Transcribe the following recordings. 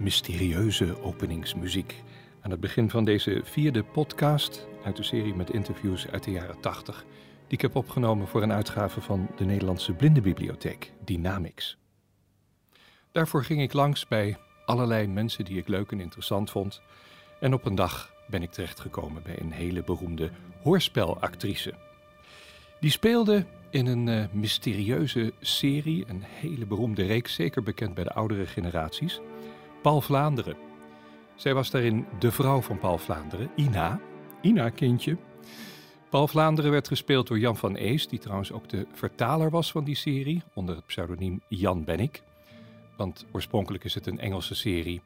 mysterieuze openingsmuziek aan het begin van deze vierde podcast uit de serie met interviews uit de jaren 80, die ik heb opgenomen voor een uitgave van de Nederlandse Blindenbibliotheek, Dynamics. Daarvoor ging ik langs bij allerlei mensen die ik leuk en interessant vond, en op een dag ben ik terechtgekomen bij een hele beroemde hoorspelactrice. Die speelde in een uh, mysterieuze serie, een hele beroemde reeks, zeker bekend bij de oudere generaties. Paul Vlaanderen. Zij was daarin de vrouw van Paul Vlaanderen, Ina. Ina, kindje. Paul Vlaanderen werd gespeeld door Jan van Ees, die trouwens ook de vertaler was van die serie, onder het pseudoniem Jan Bennick. Want oorspronkelijk is het een Engelse serie,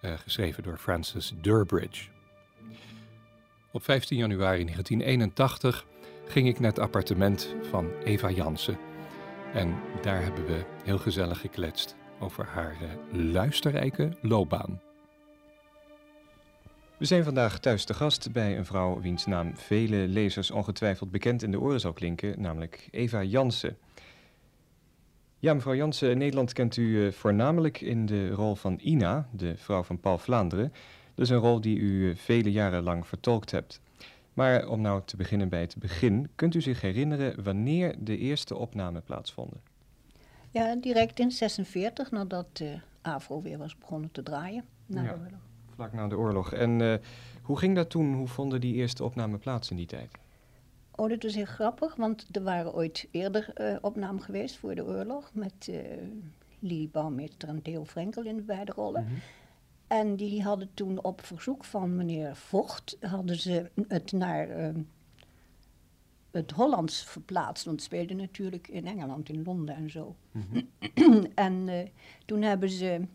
uh, geschreven door Francis Durbridge. Op 15 januari 1981 ging ik naar het appartement van Eva Jansen. En daar hebben we heel gezellig gekletst over haar uh, luisterrijke loopbaan. We zijn vandaag thuis te gast bij een vrouw wiens naam vele lezers ongetwijfeld bekend in de oren zal klinken, namelijk Eva Jansen. Ja, mevrouw Jansen, Nederland kent u uh, voornamelijk in de rol van Ina, de vrouw van Paul Vlaanderen. Dat is een rol die u uh, vele jaren lang vertolkt hebt. Maar om nou te beginnen bij het begin, kunt u zich herinneren wanneer de eerste opnamen plaatsvonden? Ja, direct in 46, nadat de AVRO weer was begonnen te draaien. Na ja, de oorlog. Vlak na de oorlog. En uh, hoe ging dat toen? Hoe vonden die eerste opnamen plaats in die tijd? Oh, dat was heel grappig, want er waren ooit eerder uh, opnamen geweest voor de oorlog. Met uh, Lili Bouwmeester en Theo Frenkel in de beide rollen. Mm -hmm. En die hadden toen op verzoek van meneer Vocht, hadden ze het naar uh, het Hollands verplaatst. Want het speelde natuurlijk in Engeland, in Londen en zo. Mm -hmm. en uh, toen hebben ze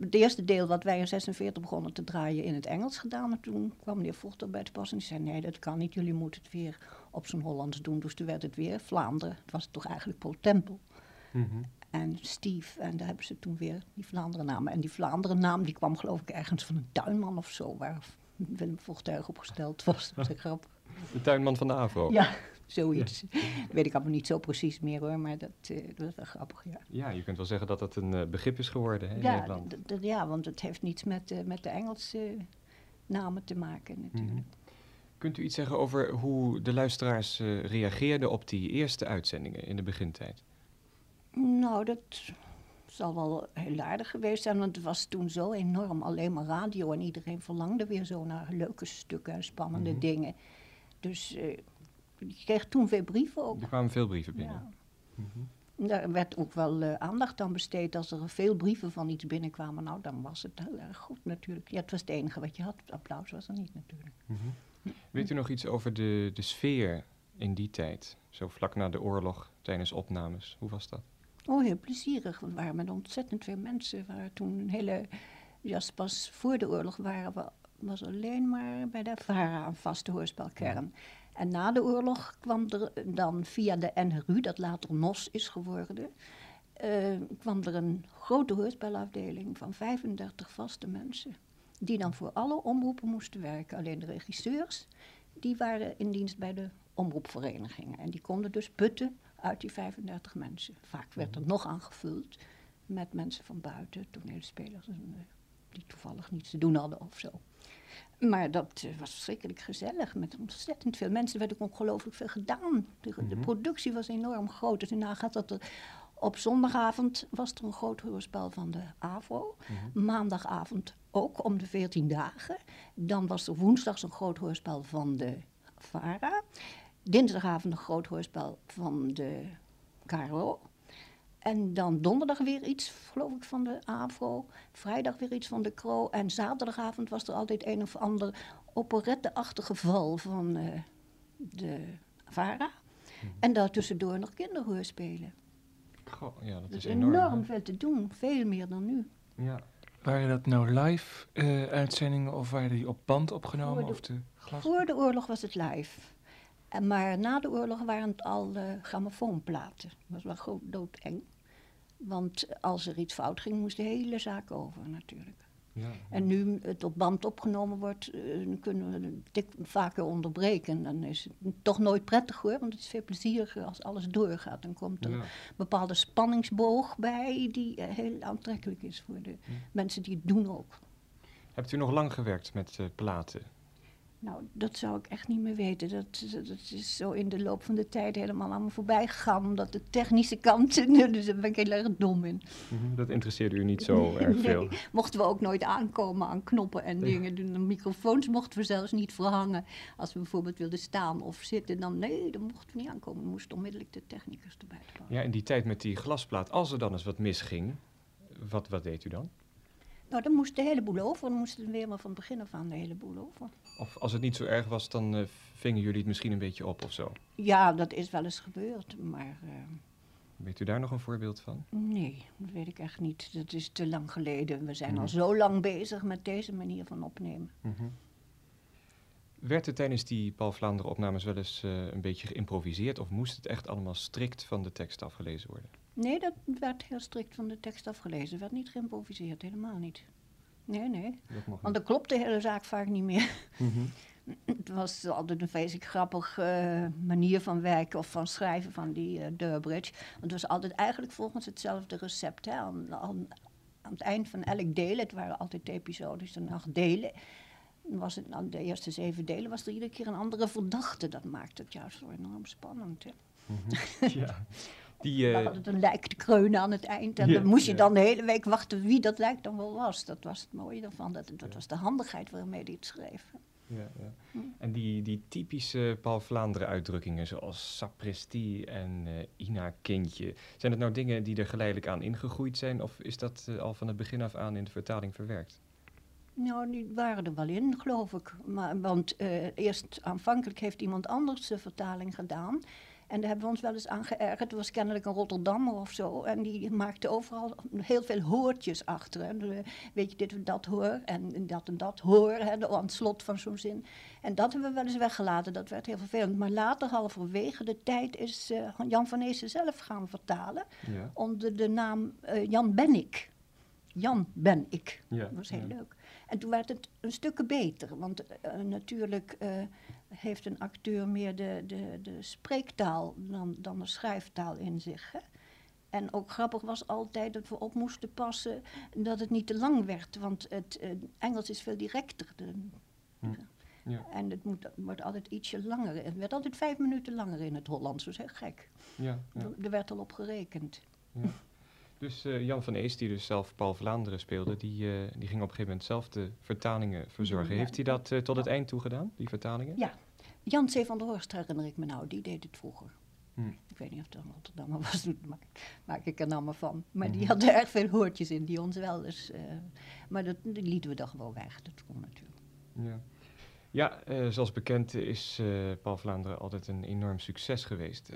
het eerste deel wat wij in 46 begonnen te draaien in het Engels gedaan. En toen kwam meneer Vocht erbij te pas en die zei, nee dat kan niet, jullie moeten het weer op zijn Hollands doen. Dus toen werd het weer Vlaanderen, het was toch eigenlijk Paul Tempel. Mm -hmm en Steve. En daar hebben ze toen weer die Vlaanderen naam. En die Vlaanderen naam die kwam geloof ik ergens van een tuinman of zo, waar Willem Vochtuig opgesteld was. Dat is grappig. De tuinman van de AVRO? Ja, zoiets. Ja. weet ik allemaal niet zo precies meer hoor, maar dat, uh, dat is wel grappig, ja. Ja, je kunt wel zeggen dat het een uh, begrip is geworden hè, in ja, Nederland. Ja, want het heeft niets met, uh, met de Engelse namen te maken natuurlijk. Mm -hmm. Kunt u iets zeggen over hoe de luisteraars reageerden op die eerste uitzendingen in de begintijd? Nou, dat zal wel heel aardig geweest zijn, want het was toen zo enorm alleen maar radio en iedereen verlangde weer zo naar leuke stukken en spannende mm -hmm. dingen. Dus uh, ik kreeg toen veel brieven ook. Er kwamen veel brieven binnen. Ja. Mm -hmm. Daar werd ook wel uh, aandacht aan besteed. Als er veel brieven van iets binnenkwamen, nou dan was het heel erg goed natuurlijk. Ja, het was het enige wat je had. Applaus was er niet natuurlijk. Mm -hmm. Weet u nog iets over de, de sfeer in die tijd? Zo vlak na de oorlog, tijdens opnames. Hoe was dat? Oh, heel plezierig. We waren met ontzettend veel mensen. We waren toen een hele... Ja, pas voor de oorlog waren we, was alleen maar bij de VARA een vaste hoorspelkern. En na de oorlog kwam er dan via de NRU, dat later NOS is geworden... Uh, kwam er een grote hoorspelafdeling van 35 vaste mensen. Die dan voor alle omroepen moesten werken. Alleen de regisseurs, die waren in dienst bij de omroepverenigingen. En die konden dus putten uit die 35 mensen. Vaak werd er nog aangevuld met mensen van buiten, toneelspelers die toevallig niets te doen hadden of zo. Maar dat uh, was verschrikkelijk gezellig met ontzettend veel mensen. Er werd ook ongelooflijk veel gedaan. De, mm -hmm. de, productie was enorm groot. Dus daarna gaat dat er. Op zondagavond was er een groot hoorspel van de AVRO. Mm -hmm. Maandagavond ook om de 14 dagen. Dan was er woensdags een groot hoorspel van de VARA dinsdagavond een groot hoorspel van de KRO. En dan donderdag weer iets, geloof ik, van de AVRO. Vrijdag weer iets van de KRO. En zaterdagavond was er altijd een of ander operetteachtig geval van uh, de VARA. Hmm. En daartussendoor nog kinderhoorspelen. Goh, ja, dat dus is enorm. enorm veel te doen, veel meer dan nu. Ja. Waren dat nou live uh, uitzendingen of waren die op band opgenomen? Voor de, of de glas? voor de oorlog was het live. En maar na de oorlog waren het al uh, grammofoonplaten. Dat was wel gewoon doodeng. Want als er iets fout ging, moest de hele zaak over natuurlijk. Ja. En nu het op band opgenomen wordt, eh, kunnen we het dik vaker onderbreken. Dan is het toch nooit prettig hoor, want het is veel plezieriger als alles doorgaat. Dan komt er Ja. een bepaalde spanningsboog bij die eh, heel aantrekkelijk is voor de mensen die het doen ook. Hebt u nog lang gewerkt met eh, platen? Nou, dat zou ik echt niet meer weten. Dat, dat, is zo in de loop van de tijd helemaal aan me voorbij gegaan. Omdat de technische kant, dus daar ben ik heel erg dom in. Dat interesseerde u niet zo erg Nee, veel. mochten we ook nooit aankomen aan knoppen en dingen. De microfoons mochten we zelfs niet verhangen. Als we bijvoorbeeld wilden staan of zitten, dan nee, dan mochten we niet aankomen. We moesten onmiddellijk de technicus erbij pakken. Ja, in die tijd met die glasplaat, als er dan eens wat misging, wat, wat deed u dan? Nou, dan moest de hele boel over. Dan moesten we weer maar van het begin af aan de hele boel over. Of als het niet zo erg was, dan eh, vingen jullie het misschien een beetje op of zo. Ja, dat is wel eens gebeurd, maar eh, Weet u daar nog een voorbeeld van? nee, dat weet ik echt niet. Dat is te lang geleden. We zijn Mhm. al zo lang bezig met deze manier van opnemen. Werd er tijdens die Paul Vlaanderen opnames wel eens eh, een beetje geïmproviseerd of moest het echt allemaal strikt van de tekst afgelezen worden? Nee, dat werd heel strikt van de tekst afgelezen. Er werd niet geïmproviseerd, helemaal niet. Nee, nee. Want dan klopt de hele zaak vaak niet meer. Mhm. Het was altijd een vreselijk grappig eh, manier van werken of van schrijven van die eh Durbridge. Want het was altijd eigenlijk volgens hetzelfde recept. Hè. Aan, aan, aan het eind van elk deel, het waren altijd episodes en acht delen. Dan Was het, aan de eerste zeven delen was er iedere keer een andere verdachte. Dat maakte het juist zo enorm spannend. Hè. Mhm. ja. Die, We eh, hadden een lijk te kreunen aan het eind. En Ja, dan moest je ja. dan de hele week wachten wie dat lijk dan wel was. Dat was het mooie ervan. Dat, dat was de handigheid waarmee hij het schreef. ja, ja. Hm. En die, die typische Paul Vlaanderen uitdrukkingen zoals sapristi en eh, Ina kindje. Zijn het nou dingen die er geleidelijk aan ingegroeid zijn of is dat eh, al van het begin af aan in de vertaling verwerkt? Nou, die waren er wel in, geloof ik. Maar, want eerst aanvankelijk heeft iemand anders de vertaling gedaan. En daar hebben we ons wel eens aan geërgerd. Het was kennelijk een Rotterdammer of zo. En die maakte overal heel veel hoortjes achter. Hè. De- weet je, dit en dat hoor en dat en dat hoor. Hè, aan het slot van zo'n zin. En dat hebben we wel eens weggelaten. Dat werd heel vervelend. Maar later, halverwege de tijd, is eh, Jan van Eesen zelf gaan vertalen. Ja. Onder de naam eh, Jan Bennik. Jan ben ik. Ja, Dat was heel ja. leuk. En toen werd het een stukje beter. Want eh, natuurlijk eh, heeft een acteur meer de, de, de spreektaal dan, dan de schrijftaal in zich. Hè? En ook grappig was altijd dat we op moesten passen dat het niet te lang werd. Want het eh, Engels is veel directer. De, Hm. Ja. En het moet, wordt altijd ietsje langer. Het werd altijd vijf minuten langer in het Hollands. Dat is heel gek. Ja, ja. Er, er werd al op gerekend. Dus eh, Jan van Ees, die dus zelf Paul Vlaanderen speelde, die, eh, die ging op een gegeven moment zelf de vertalingen verzorgen. Ja. Heeft hij dat eh, tot het eind toe gedaan, die vertalingen? Ja, Jan C. van der Horst herinner ik me nou, die deed het vroeger. Hm. Ik weet niet of het een Rotterdammer was, dat maak, ik er nou maar van. Maar die Mhm. had er erg veel hoortjes in, die ons wel eens... maar dat, die lieten we dan gewoon weg, dat kon natuurlijk. Ja, ja zoals bekend is Paul Vlaanderen altijd een enorm succes geweest.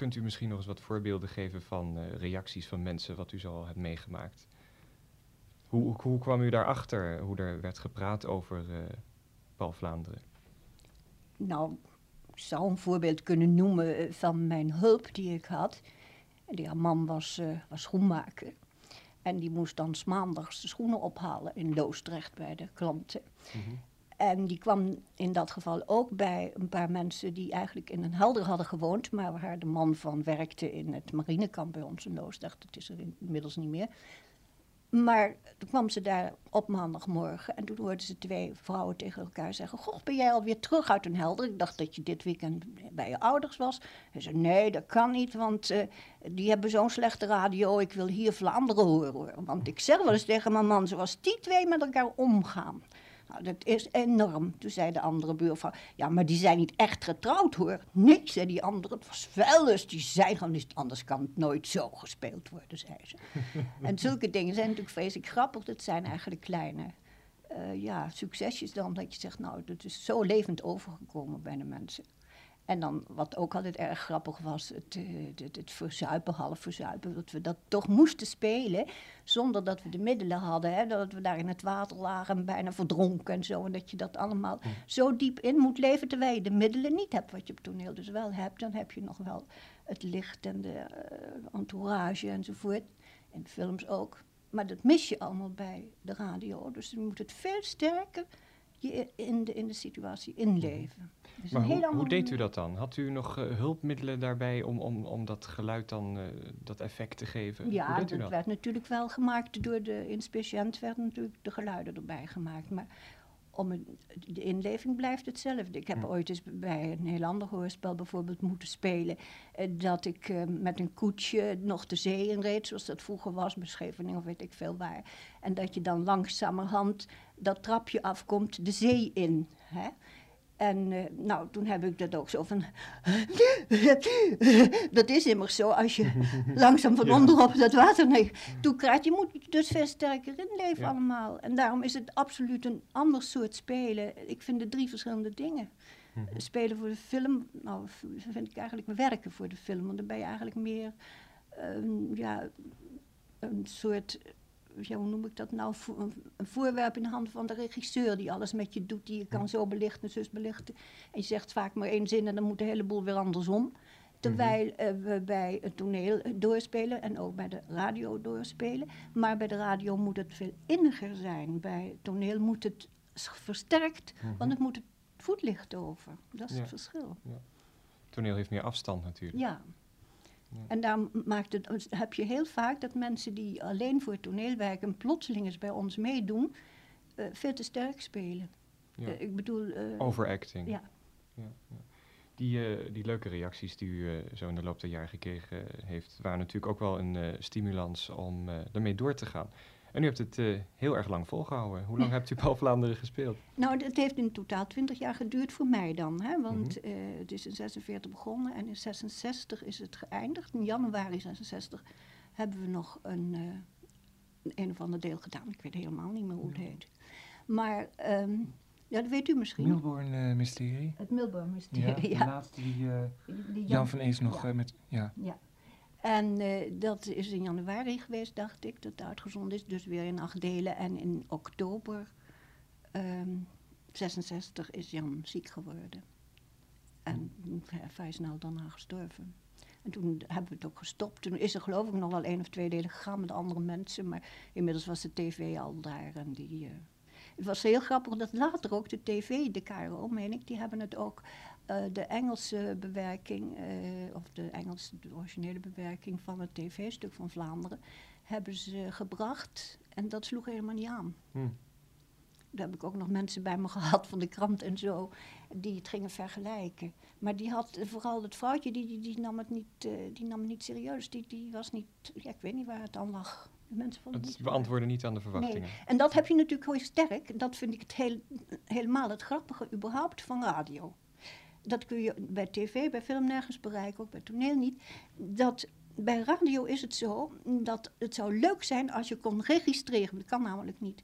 Kunt u misschien nog eens wat voorbeelden geven van eh, reacties van mensen, wat u zo al hebt meegemaakt? Hoe, hoe, kwam u daarachter, hoe er werd gepraat over eh, Paul Vlaanderen? Nou, ik zou een voorbeeld kunnen noemen eh, van mijn hulp die ik had. Die haar man was, was schoenmaker. En die moest dan maandags de schoenen ophalen in Loosdrecht bij de klanten. En die kwam in dat geval ook bij een paar mensen die eigenlijk in een helder hadden gewoond, maar waar de man van werkte in het marinekamp bij ons in Loosdrecht. Dat is er inmiddels niet meer. Maar toen kwam ze daar op maandagmorgen en toen hoorden ze twee vrouwen tegen elkaar zeggen: Goh, ben jij alweer terug uit een helder? Ik dacht dat je dit weekend bij je ouders was. Hij zei: Nee, dat kan niet, want eh, die hebben zo'n slechte radio. Ik wil hier Vlaanderen horen. Want ik zeg wel eens tegen mijn man: zoals die twee met elkaar omgaan. Nou, dat is enorm. Toen zei de andere buurvrouw, ja, maar die zijn niet echt getrouwd hoor. Nee, zei die andere, het was wel eens, die zijn gewoon niet, anders kan het nooit zo gespeeld worden, zei ze. en zulke dingen zijn natuurlijk vreselijk grappig. Dat zijn eigenlijk kleine eh, ja, succesjes dan, dat je zegt, nou, dat is zo levend overgekomen bij de mensen. En dan, wat ook altijd erg grappig was, het, eh, het, het verzuipen, half verzuipen, dat we dat toch moesten spelen, zonder dat we de middelen hadden. Hè, dat we daar in het water lagen en bijna verdronken en zo. En dat je dat allemaal zo diep in moet leven, terwijl je de middelen niet hebt, wat je op toneel dus wel hebt. Dan heb je nog wel het licht en de eh, entourage enzovoort. En films ook. Maar dat mis je allemaal bij de radio. Dus je moet het veel sterker je in de, in de situatie inleven. Dus Maar hoe, deed u dat dan? Had u nog eh, hulpmiddelen daarbij om, om, om dat geluid dan, eh, dat effect te geven? hoe Ja, deed u dat dat? werd natuurlijk wel gemaakt door de inspeciënt, werden natuurlijk de geluiden erbij gemaakt. Maar om de inleving blijft hetzelfde. Ik heb ooit eens bij een heel ander hoorspel bijvoorbeeld moeten spelen. eh, dat ik eh, met een koetsje nog de zee in reed, zoals dat vroeger was, bij Scheveningen of weet ik veel waar. En dat je dan langzamerhand dat trapje afkomt, de zee in. Hè? En eh, nou, toen heb ik dat ook zo van. dat is immers zo als je langzaam van Ja. onderop dat water nee, toe krijgt. Je moet dus veel sterker inleven Ja. allemaal. En daarom is het absoluut een ander soort spelen. Ik vind het drie verschillende dingen. Mhm. Spelen voor de film, nou vind ik eigenlijk werken voor de film. Want dan ben je eigenlijk meer een, ja, een soort, ja, hoe noem ik dat nou, een, een voorwerp in de handen van de regisseur die alles met je doet, die je kan zo belichten, zus belichten. En je zegt vaak maar één zin en dan moet de hele boel weer andersom. Terwijl eh, we bij het toneel doorspelen en ook bij de radio doorspelen. Maar bij de radio moet het veel inniger zijn. Bij het toneel moet het versterkt, want het moet het voetlicht over. Dat is Ja. het verschil. Toneel heeft meer afstand natuurlijk. Ja. En daar maakt het, heb je heel vaak dat mensen die alleen voor het toneel werken, plotseling eens bij ons meedoen, eh, veel te sterk spelen. Ja. Eh, ik bedoel. eh, Overacting. Ja. Ja, ja. Die, die leuke reacties die u zo in de loop der jaren gekregen heeft, waren natuurlijk ook wel een stimulans om ermee door te gaan. En u hebt het eh, heel erg lang volgehouden. Hoe lang hebt u Paul Vlaanderen gespeeld? Nou, het heeft in totaal 20 jaar geduurd voor mij dan. Hè? Want Mhm. eh, het is in 46 begonnen en in 66 is het geëindigd. In januari 66 hebben we nog een, eh, een, een of ander deel gedaan. Ik weet helemaal niet meer hoe het heet. Maar, ehm, ja, dat weet u misschien. Milborn eh, Mysterie. Het Milburn Ja, Mysterie. de Ja, laatste die eh, Die- die Jan van Ees nog ja. met... Ja. Ja. En eh, dat is in januari geweest, dacht ik, dat het uitgezonden is. Dus weer in acht delen. En in oktober ehm 66 is Jan ziek geworden. En vrij snel daarna gestorven. En toen hebben we het ook gestopt. Toen is er geloof ik nog wel één of twee delen gegaan met andere mensen. Maar inmiddels was de tv al daar. En die, eh, het was heel grappig dat later ook de tv, de KRO, meen ik, die hebben het ook eh, de Engelse bewerking, eh, of de Engelse, de originele bewerking van het tv-stuk van Vlaanderen, hebben ze gebracht. En dat sloeg helemaal niet aan. Hm. Daar heb ik ook nog mensen bij me gehad van de krant en zo, die het gingen vergelijken. Maar die had, vooral het vrouwtje, die, die, die nam het niet, eh, die nam het niet serieus. Die, die was niet, ja, ik weet niet waar het aan lag. Mensen vonden het Het niet waar. beantwoordde niet aan de verwachtingen. Nee, en dat heb je natuurlijk heel sterk. Dat vind ik het heel, helemaal het grappige überhaupt van radio. Dat kun je bij tv, bij film nergens bereiken, ook bij toneel niet. Dat bij radio is het zo dat het zou leuk zijn als je kon registreren. Dat kan namelijk niet.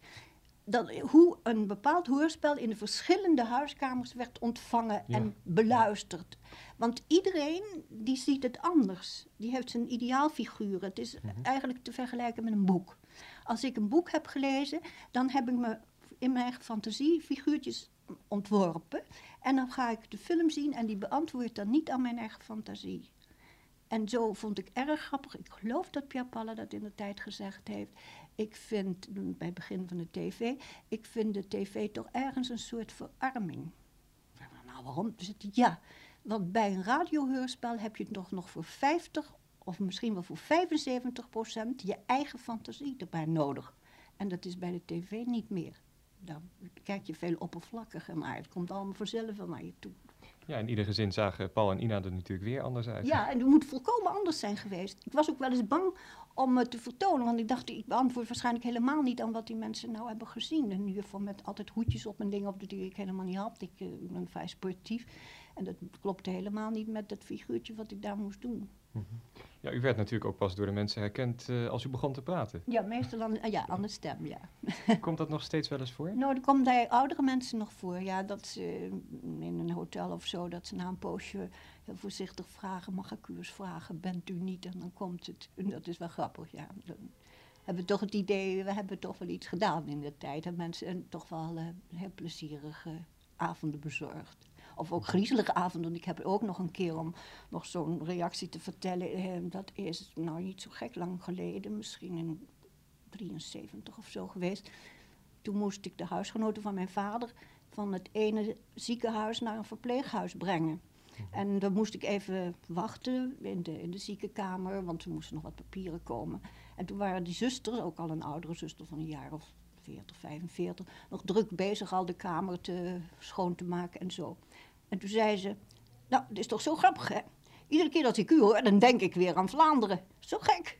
Dat, hoe een bepaald hoorspel in de verschillende huiskamers werd ontvangen Ja. en beluisterd. Want iedereen die ziet het anders. Die heeft zijn ideaalfiguur. Het is eigenlijk te vergelijken met een boek. Als ik een boek heb gelezen, dan heb ik me in mijn eigen fantasie figuurtjes ontworpen. En dan ga ik de film zien en die beantwoordt dan niet aan mijn eigen fantasie. En zo vond ik erg grappig. Ik geloof dat Palla dat in de tijd gezegd heeft. Ik vind, bij het begin van de tv, ik vind de tv toch ergens een soort verarming. Nou, waarom? Ja, want bij een radiohoorspel heb je toch nog voor 50 of misschien wel voor 75 procent je eigen fantasie erbij nodig. En dat is bij de tv niet meer. Daar kijk je veel oppervlakkiger naar. Het komt allemaal vanzelf wel naar je toe. Ja, in ieder gezin zagen Paul en Ina er natuurlijk weer anders uit. Ja, en het moet volkomen anders zijn geweest. Ik was ook wel eens bang om het te vertonen, want ik dacht, ik beantwoord waarschijnlijk helemaal niet aan wat die mensen nou hebben gezien. En ieder geval met altijd hoedjes op en dingen op die ik helemaal niet had. Ik eh, ben vrij sportief en dat klopte helemaal niet met dat figuurtje wat ik daar moest doen. Ja, u werd natuurlijk ook pas door de mensen herkend eh, als u begon te praten. Ja, meestal aan, ah ja, aan de stem, ja. Komt dat nog steeds wel eens voor? Nou, dat komt bij oudere mensen nog voor. Ja, dat ze in een hotel of zo, dat ze na een poosje heel voorzichtig vragen: mag ik u eens vragen, bent u niet? En dan komt het. En dat is wel grappig, ja. Dan hebben we toch het idee, we hebben toch wel iets gedaan in de tijd. En mensen toch wel eh, heel plezierige avonden bezorgd. Of ook griezelige avonden. Ik heb ook nog een keer om nog zo'n reactie te vertellen. eh, dat is nou niet zo gek lang geleden, misschien in 73 of zo geweest. Toen moest ik de huisgenoten van mijn vader van het ene ziekenhuis naar een verpleeghuis brengen. En dan moest ik even wachten in de, in de ziekenkamer, want er moesten nog wat papieren komen. En toen waren die zusters, ook al een oudere zuster van een jaar of 40, 45, nog druk bezig al de kamer te, schoon te maken en zo. En toen zei ze, nou, het is toch zo grappig, hè? Iedere keer dat ik u hoor, dan denk ik weer aan Vlaanderen. Zo gek.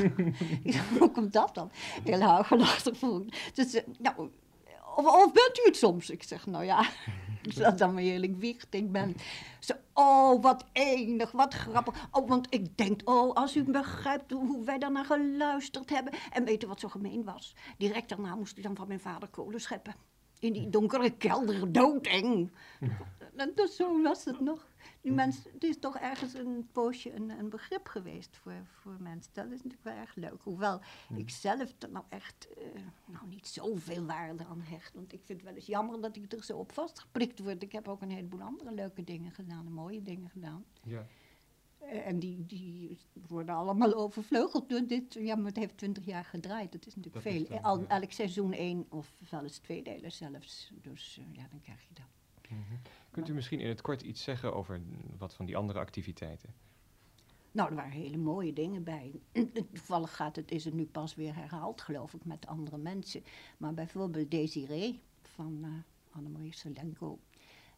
Hoe komt dat dan? Heel huigelachtig vond Dus, eh, nou, of, of, bent u het soms? Ik zeg, nou ja, dat dan maar heerlijk wiegt. Ik ben zo, oh, wat enig, wat grappig. Oh, want ik denk, oh, als u begrijpt hoe wij daarna geluisterd hebben. En weet u wat zo gemeen was? Direct daarna moest ik dan van mijn vader kolen scheppen. In die donkere kelder, doodeng. En dus zo was het nog. Die mensen, het is toch ergens een poosje een, een begrip geweest voor, voor mensen. Dat is natuurlijk wel erg leuk. Hoewel ik zelf er nou echt uh, nou niet zoveel waarde aan hecht. Want ik vind het wel eens jammer dat ik er zo op vastgeprikt word. Ik heb ook een heleboel andere leuke dingen gedaan mooie dingen gedaan. Ja. Uh, en die, die worden allemaal overvleugeld door dit. Ja, maar het heeft twintig jaar gedraaid. Dat is natuurlijk Dat veel. is dan, Al, ja. Elk seizoen één of wel eens twee delen zelfs. Dus uh, ja, dan krijg je dat. Mhm. Kunt u misschien in het kort iets zeggen over wat van die andere activiteiten? Nou, er waren hele mooie dingen bij. Toevallig gaat het, is het nu pas weer herhaald, geloof ik, met andere mensen. Maar bijvoorbeeld Desiree van uh, Annemarie Selenko.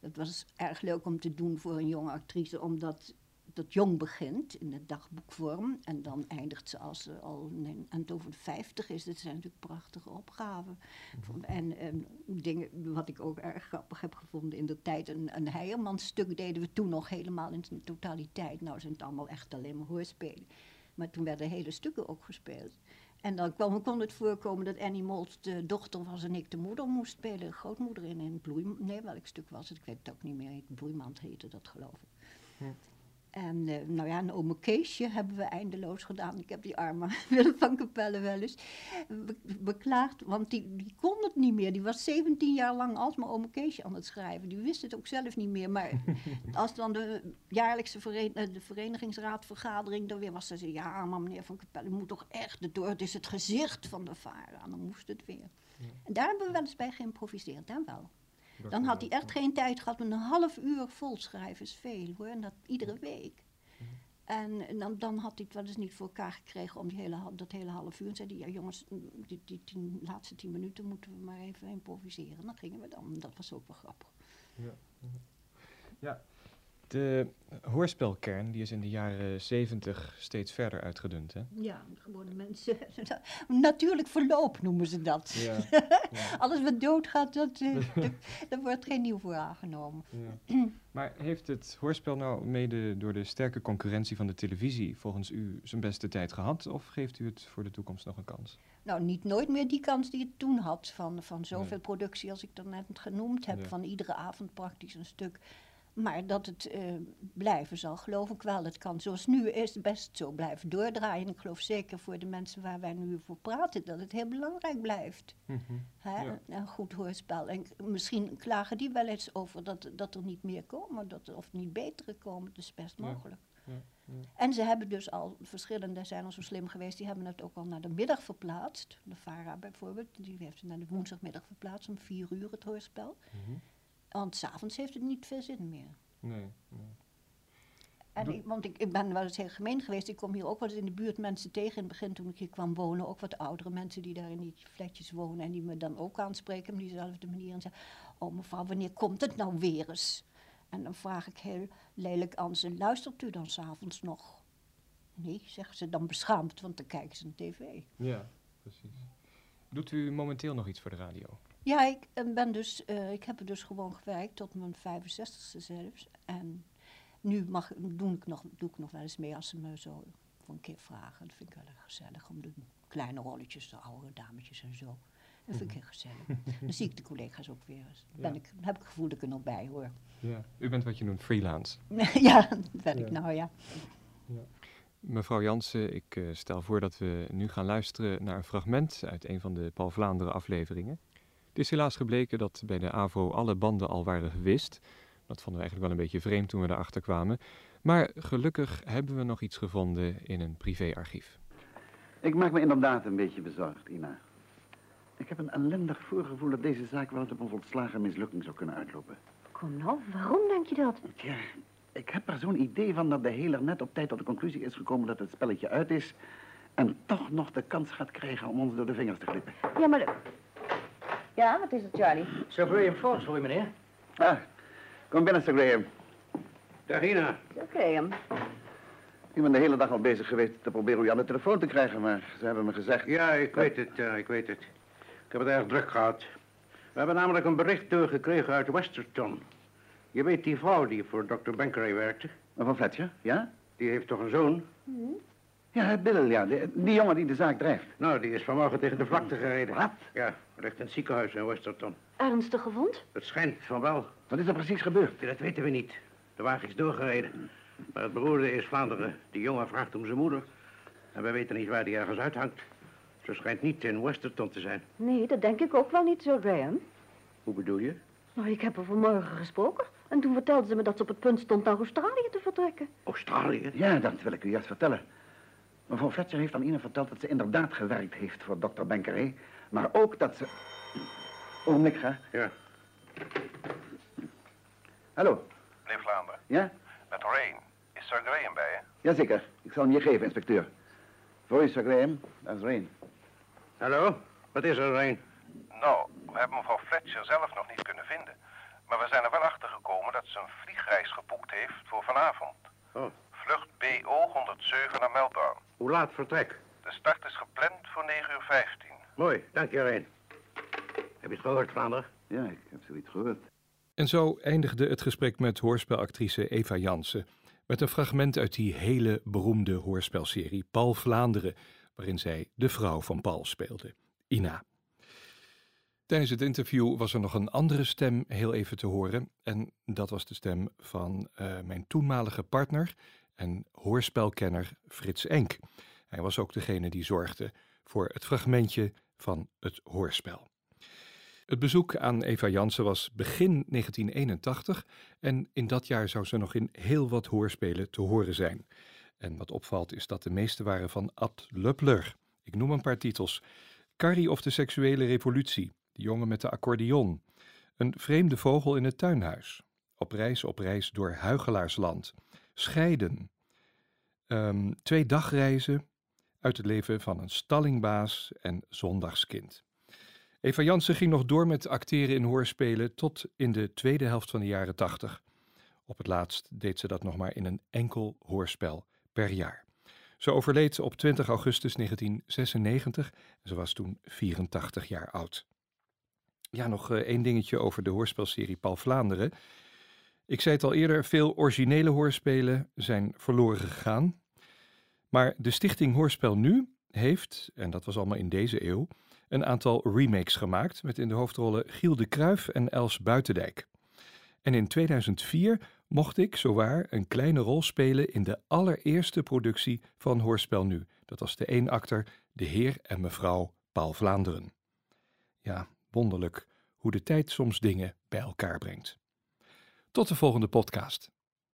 Het was erg leuk om te doen voor een jonge actrice, omdat dat jong begint in het dagboekvorm. En dan eindigt ze als ze al en het over de 50 is. Dat zijn natuurlijk prachtige opgaven. Mm-hmm. En, en, dingen wat ik ook erg grappig heb gevonden in de tijd. Een, een Heijerman-stuk deden we toen nog helemaal in zijn totaliteit. Nou zijn het allemaal echt alleen maar hoorspelen. Maar toen werden hele stukken ook gespeeld. En dan kwam, kon het voorkomen dat Annie Mols de dochter was en ik de moeder moest spelen. Grootmoeder in een bloei... Nee, welk stuk was het? Ik weet het ook niet meer. Bloeimand heette dat, geloof ik. En uh, nou ja, een ome Keesje hebben we eindeloos gedaan. Ik heb die arme Willem van Capelle wel eens be beklaagd, want die, die kon het niet meer. Die was 17 jaar lang alsmaar ome Keesje aan het schrijven. Die wist het ook zelf niet meer. Maar als dan de jaarlijkse veren de verenigingsraadvergadering er weer was, ze zei, ja, maar meneer van Capelle, moet toch echt door. Het is het gezicht van de VARA. Dan moest het weer. Ja. En daar hebben we wel eens bij geïmproviseerd, dan wel. Dan had hij echt geen tijd gehad, met een half uur vol schrijven is veel hoor. En dat iedere week. Mm. En dan, dan had hij het wel eens niet voor elkaar gekregen om die hele, dat hele half uur. En zei hij, ja jongens, die, die tien, laatste tien minuten moeten we maar even improviseren. Dan gingen we dan, dat was ook wel grappig. Ja, ja. De hoorspelkern die is in de jaren zeventig steeds verder uitgedund, hè? Ja, gewone mensen. Natuurlijk verloop noemen ze dat. Ja, ja. Alles wat doodgaat, dat, uh, daar wordt geen nieuw voor aangenomen. Ja. Maar heeft het hoorspel nou mede door de sterke concurrentie van de televisie volgens u zijn beste tijd gehad? Of geeft u het voor de toekomst nog een kans? Nou, niet nooit meer die kans die het toen had. Van, van zoveel nee. productie als ik er net genoemd heb. Van iedere avond praktisch een stuk. Maar dat het uh, blijven zal, geloof ik wel. Het kan zoals nu is best zo blijven doordraaien. En ik geloof zeker voor de mensen waar wij nu voor praten, dat het heel belangrijk blijft. Mm -hmm. Hè? Ja. Een goed hoorspel. En misschien klagen die wel eens over dat, dat er niet meer komen, dat er, of niet betere komen. Dat is best mogelijk. Ja. Ja. En ze hebben dus al, verschillende zijn al zo slim geweest, die hebben het ook al naar de middag verplaatst. De VARA bijvoorbeeld, die heeft het naar de woensdagmiddag verplaatst om vier uur het hoorspel. Mm -hmm. Want s'avonds heeft het niet veel zin meer. Nee, nee. En ik, want ik, ik, ben wel eens heel gemeen geweest. Ik kom hier ook wel eens in de buurt mensen tegen in het begin toen ik hier kwam wonen. Ook wat oudere mensen die daar in die flatjes wonen. En die me dan ook aanspreken op diezelfde manier. En zeggen, oh mevrouw, wanneer komt het nou weer eens? En dan vraag ik heel lelijk aan ze, luistert u dan s'avonds nog? Nee, zeggen ze dan beschaamd, want dan kijken ze naar tv. Ja, precies. Doet u momenteel nog iets voor de radio? Ja, ik, ben dus, uh, ik heb er dus gewoon gewerkt tot mijn 65ste zelfs. En nu mag, doe, ik nog, doe ik nog wel eens mee als ze me zo voor een keer vragen. Dat vind ik wel gezellig, om de kleine rolletjes, de oude dametjes en zo. Dat vind ik heel gezellig. Dan zie ik de collega's ook weer eens. Ben Ja. ik, heb ik het gevoel dat ik er nog bij hoor. Ja. U bent wat je noemt freelance. ja, dat ben ik Ja. nou ja. Mevrouw Jansen, ik eh, stel voor dat we nu gaan luisteren naar een fragment uit een van de Paul Vlaanderen afleveringen. Het is helaas gebleken dat bij de AVO alle banden al waren gewist. Dat vonden we eigenlijk wel een beetje vreemd toen we erachter kwamen. Maar gelukkig hebben we nog iets gevonden in een privéarchief. Ik maak me inderdaad een beetje bezorgd, Ina. Ik heb een ellendig voorgevoel dat deze zaak wel op een volslagen mislukking zou kunnen uitlopen. Kom nou, waarom denk je dat? Tja, ik heb er zo'n idee van dat de heler net op tijd tot de conclusie is gekomen dat het spelletje uit is... en toch nog de kans gaat krijgen om ons door de vingers te glippen. Ja, maar... Ja, wat is het, Charlie? Sir Graham Forbes voor u, meneer. Ah, kom binnen, Sir Graham. Dag, Ina. Oké, Ik ben de hele dag al bezig geweest te proberen u aan de telefoon te krijgen, maar ze hebben me gezegd... Ja, ik weet het, ja, ik weet het. Ik heb het erg druk gehad. We hebben namelijk een bericht doorgekregen uit Westerton. Je weet die vrouw die voor Dr. Bankeray werkte? Mevrouw Fletcher, ja? Die heeft toch een zoon? Ja, Bill, ja. Die, die jongen die de zaak drijft. Nou, die is vanmorgen tegen de vlakte gereden. Wat? Ja, ligt in het ziekenhuis in Westerton. Ernstig gewond? Het schijnt van wel. Wat is er precies gebeurd? Dat weten we niet. De wagen is doorgereden. Maar het beroerde is Vlaanderen. Die jongen vraagt om zijn moeder. En we weten niet waar die ergens uithangt. Ze schijnt niet in Westerton te zijn. Nee, dat denk ik ook wel niet, Sir Graham. Hoe bedoel je? Nou, ik heb haar vanmorgen gesproken. En toen vertelde ze me dat ze op het punt stond naar Australië te vertrekken. Australië? Ja, dat wil ik u juist vertellen. Mevrouw Fletcher heeft aan Ine verteld dat ze inderdaad gewerkt heeft voor dokter Bankeray. Maar ook dat ze... Ogenblik, ga. Ja. Hallo, Meneer Vlaanderen, ja? met Rain. Is Sir Graham bij je? Jazeker, ik zal hem je geven, inspecteur. Voor u, Sir Graham. Dat is Rain. Hallo? Wat is er, Rijn? Nou, we hebben mevrouw Fletcher zelf nog niet kunnen vinden. Maar we zijn er wel achter gekomen dat ze een vliegreis geboekt heeft voor vanavond. Oh. Vlucht BO 107 naar Melbourne. Hoe laat vertrek? De start is gepland voor 9 uur 15. Mooi, dank je, Rijn. Heb je het gehoord, Vlaanderen? Ja, ik heb zoiets gehoord. En zo eindigde het gesprek met hoorspelactrice Eva Jansen. Met een fragment uit die hele beroemde hoorspelserie Paul Vlaanderen, waarin zij de vrouw van Paul speelde, Ina. Tijdens het interview was er nog een andere stem heel even te horen. En dat was de stem van eh, mijn toenmalige partner en hoorspelkenner Frits Enk. Hij was ook degene die zorgde voor het fragmentje van het hoorspel. Het bezoek aan Eva Jansen was begin 1981 en in dat jaar zou ze nog in heel wat hoorspelen te horen zijn. En wat opvalt is dat de meeste waren van Ad Luppler. Ik noem een paar titels. Carrie of de seksuele revolutie, de jongen met de accordeon. Een vreemde vogel in het tuinhuis. Op reis op reis door Huigelaarsland. Scheiden. Ehm, twee dagreizen uit het leven van een stallingbaas en zondagskind. Eva Jansen ging nog door met acteren in hoorspelen tot in de tweede helft van de jaren tachtig. Op het laatst deed ze dat nog maar in een enkel hoorspel per jaar. Ze overleed op 20 augustus 1996 en ze was toen 84 jaar oud. Ja, nog eh, één dingetje over de hoorspelserie Paul Vlaanderen. Ik zei het al eerder, veel originele hoorspelen zijn verloren gegaan. Maar de stichting Hoorspel Nu heeft, en dat was allemaal in deze eeuw, een aantal remakes gemaakt met in de hoofdrollen Giel de Kruif en Els Buitendijk. En in 2004 mocht ik zowaar een kleine rol spelen in de allereerste productie van Hoorspel Nu. Dat was de eenakter De Heer en Mevrouw Paul Vlaanderen. Ja, wonderlijk hoe de tijd soms dingen bij elkaar brengt. Tot de volgende podcast.